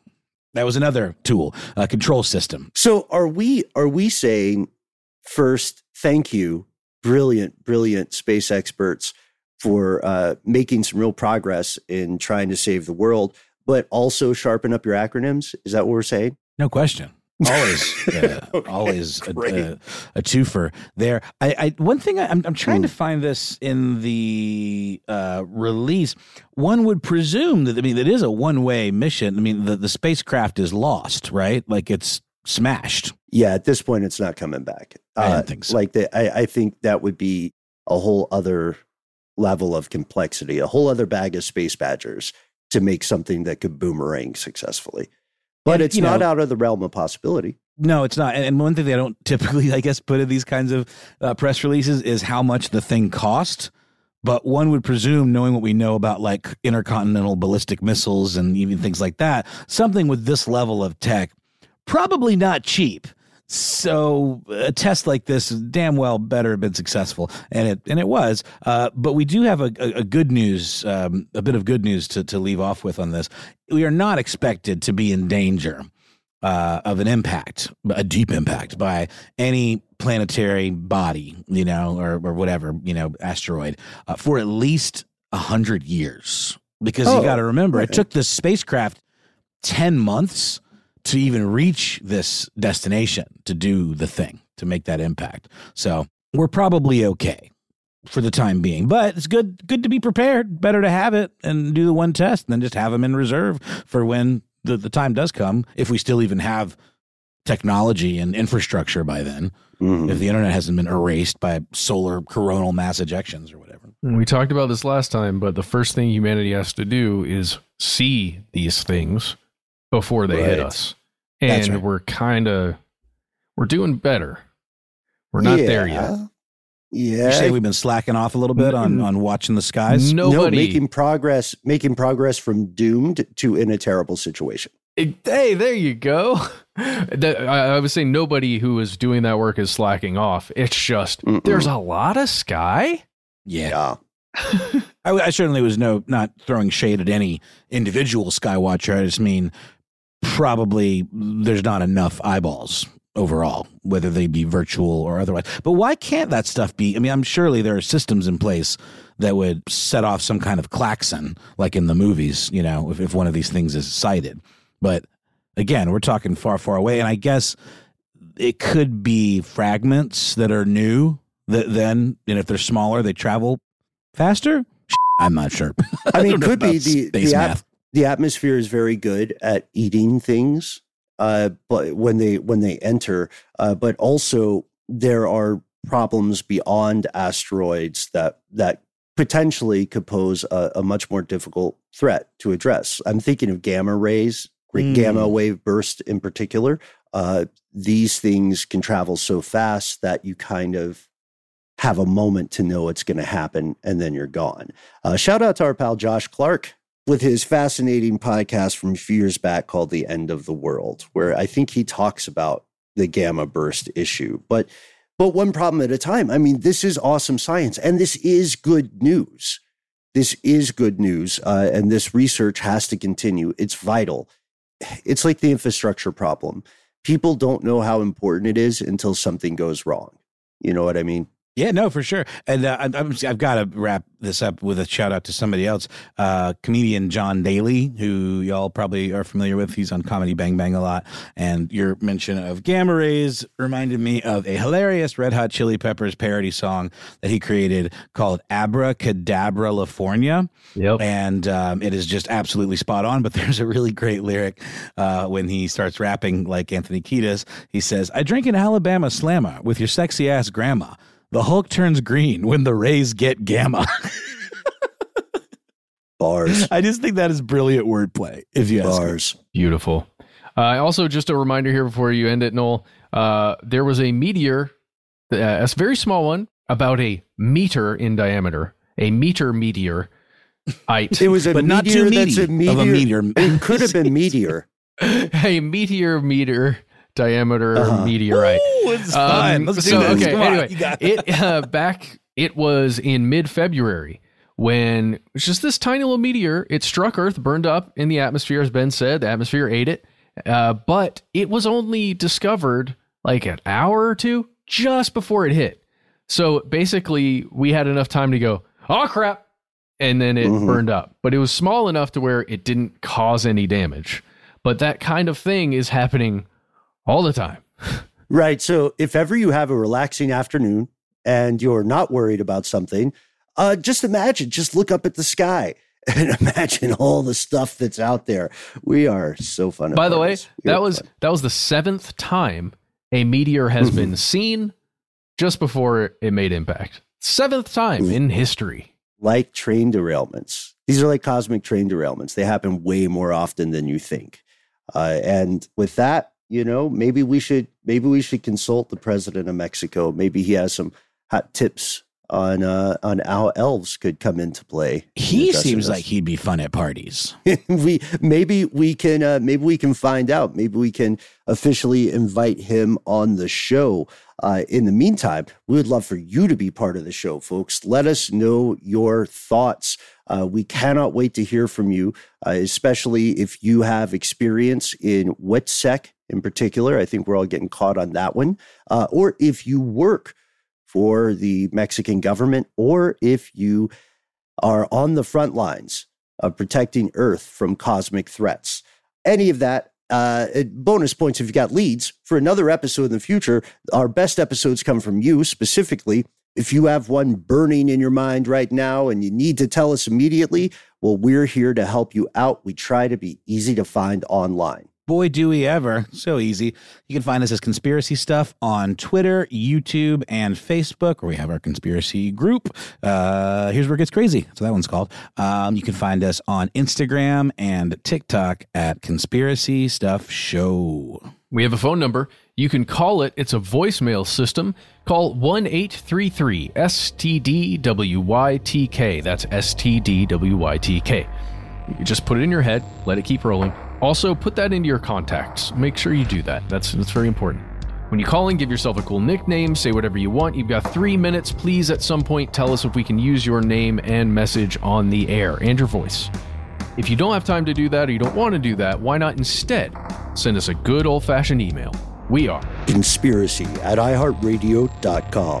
That was another tool, a control system. So are we are we saying first, thank you, brilliant, brilliant space experts for uh, making some real progress in trying to save the world, but also sharpen up your acronyms? Is that what we're saying? No question. Always, uh, always a, a, a twofer there. I, I one thing I, I'm I'm trying to find this in the uh, release. One would presume that I mean it is a one way mission. I mean the the spacecraft is lost, right? Like it's smashed. Yeah, at this point, it's not coming back. Uh, I didn't think so. Like the, I, I think that would be a whole other level of complexity, a whole other bag of space badgers to make something that could boomerang successfully. But And, it's you not know- out of the realm of possibility. No, it's not. And, and one thing they don't typically, I guess, put in these kinds of uh, press releases is how much the thing cost. But one would presume, knowing what we know about like intercontinental ballistic missiles and even things like that, something with this level of tech, probably not cheap. So a test like this, damn well, better have been successful, and it and it was. Uh, but we do have a, a, a good news, um, a bit of good news to to leave off with on this. We are not expected to be in danger uh, of an impact, a deep impact by any planetary body, you know, or, or whatever, you know, asteroid uh, for at least a hundred years. Because you Oh, got to remember, it took the spacecraft 10 months to even reach this destination to do the thing, to make that impact. So we're probably okay for the time being, but it's good, good to be prepared. Better to have it and do the one test than just have them in reserve for when the, the time does come. If we still even have technology and infrastructure by then, Mhm. if the internet hasn't been erased by solar coronal mass ejections or whatever. We talked about this last time, but the first thing humanity has to do is see these things before they hit us. That's And right. we're kind of we're doing better. We're not there yet. Yeah. Yeah. You say we've been slacking off a little bit on, on watching the skies. no, making progress, making progress from doomed to in a terrible situation. It- hey, there you go. That- I, I was saying nobody who is doing that work is slacking off. It's just Mm-mm. there's a lot of sky. Yeah. Yeah. I, I certainly was no not throwing shade at any individual skywatcher. I just mean probably there's not enough eyeballs overall, whether they be virtual or otherwise. But why can't that stuff be? I mean, I'm surely there are systems in place that would set off some kind of klaxon, like in the movies. You know, if, if one of these things is sighted. But again, we're talking far, far away, and I guess it could be fragments that are new that then, and if they're smaller, they travel faster. I'm not sure. I mean, could be the space the, the atmosphere is very good at eating things, uh, but when they when they enter, uh, but also there are problems beyond asteroids that that potentially could pose a, a much more difficult threat to address. I'm thinking of gamma rays, Hmm. gamma wave burst in particular. Uh, these things can travel so fast that you kind of have a moment to know it's going to happen and then you're gone. Uh, shout out to our pal Josh Clark with his fascinating podcast from a few years back called The End of the World, where I think he talks about the gamma burst issue. But but one problem at a time. I mean, this is awesome science, and this is good news. This is good news, uh, and this research has to continue. It's vital. It's like the infrastructure problem. People don't know how important it is until something goes wrong. You know what I mean? Yeah, no, for sure. And uh, I'm, I've got to wrap this up with a shout out to somebody else, uh, comedian Jon Daly, who y'all probably are familiar with. He's on Comedy Bang Bang a lot. And your mention of gamma rays reminded me of a hilarious Red Hot Chili Peppers parody song that he created called Abracadabra California. Yep. And um, it is just absolutely spot on. But there's a really great lyric uh, when he starts rapping like Anthony Kiedis. He says, I drink an Alabama slammer with your sexy ass grandma. The Hulk turns green when the rays get gamma. Bars. I just think that is brilliant wordplay. If you ask me. Bars. Beautiful. Uh, also, just a reminder here before you end it, Noel. Uh, there was a meteor, uh, a very small one, about a meter in diameter, a meter meteor. It was a But not meteor too that's a meteor. of a meteor. It could have been meteor. a meteor meter diameter Uh-huh. meteorite. Ooh, it's fine. Let's do so, this. Okay, Come anyway, got it uh, back. It was in mid February when it was just this tiny little meteor. It struck Earth, burned up in the atmosphere, as Ben said. The atmosphere ate it, uh, but it was only discovered like an hour or two just before it hit. So basically, we had enough time to go, oh crap, and then it Mhm. burned up. But it was small enough to where it didn't cause any damage. But that kind of thing is happening all the time. Right. So if ever you have a relaxing afternoon and you're not worried about something, uh, just imagine, just look up at the sky and imagine all the stuff that's out there. We are so fun. By the way. We that was fun. that was the seventh time a meteor has been seen just before it made impact. Seventh time in history. like train derailments. These are like cosmic train derailments. They happen way more often than you think. Uh, and with that, you know, maybe we should maybe we should consult the president of Mexico. Maybe he has some hot tips on uh, on how elves could come into play. He seems like he'd be fun at parties. we maybe we can uh, maybe we can find out. Maybe we can officially invite him on the show. Uh, in the meantime, we would love for you to be part of the show, folks. Let us know your thoughts. Uh, we cannot wait to hear from you, uh, especially if you have experience in WITSEC in particular. I think we're all getting caught on that one. Uh, or if you work for the Mexican government, or if you are on the front lines of protecting Earth from cosmic threats. Any of that, uh, bonus points if you got leads for another episode in the future. Our best episodes come from you specifically. If you have one burning in your mind right now and you need to tell us immediately, well, we're here to help you out. We try to be easy to find online. Boy, do we ever. So easy. You can find us as Conspiracy Stuff on Twitter, YouTube, and Facebook, where we have our conspiracy group. Uh, here's where it gets crazy. So that one's called. Um, you can find us on Instagram and TikTok at Conspiracy Stuff Show. We have a phone number. You can call it. It's a voicemail system. Call 1 833 STDWYTK. That's STDWYTK. You just put it in your head, let it keep rolling. Also, put that into your contacts. Make sure you do that. That's, that's very important. When you call in, give yourself a cool nickname, say whatever you want. You've got three minutes. Please, at some point, tell us if we can use your name and message on the air and your voice. If you don't have time to do that or you don't want to do that, why not instead send us a good old fashioned email? We are Conspiracy at iHeartRadio.com.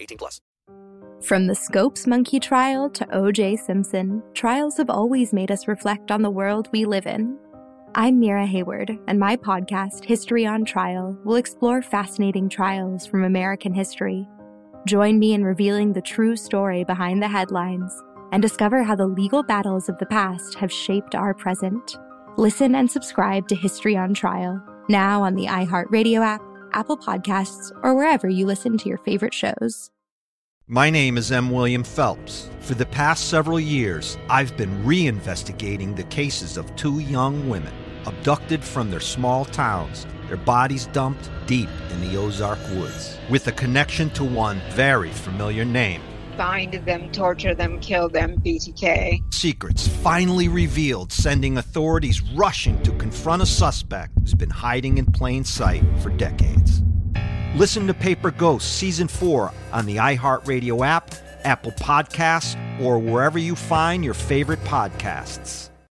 18 plus. From the Scopes Monkey trial to O.J. Simpson, trials have always made us reflect on the world we live in. I'm Mira Hayward, and my podcast, History on Trial, will explore fascinating trials from American history. Join me in revealing the true story behind the headlines and discover how the legal battles of the past have shaped our present. Listen and subscribe to History on Trial, now on the iHeartRadio app, Apple Podcasts, or wherever you listen to your favorite shows. My name is M. William Phelps. For the past several years, I've been reinvestigating the cases of two young women abducted from their small towns, their bodies dumped deep in the Ozark woods, with a connection to one very familiar name find them, torture them, kill them, BTK. Secrets finally revealed, sending authorities rushing to confront a suspect who's been hiding in plain sight for decades. Listen to Paper Ghosts Season 4 on the iHeartRadio app, Apple Podcasts, or wherever you find your favorite podcasts.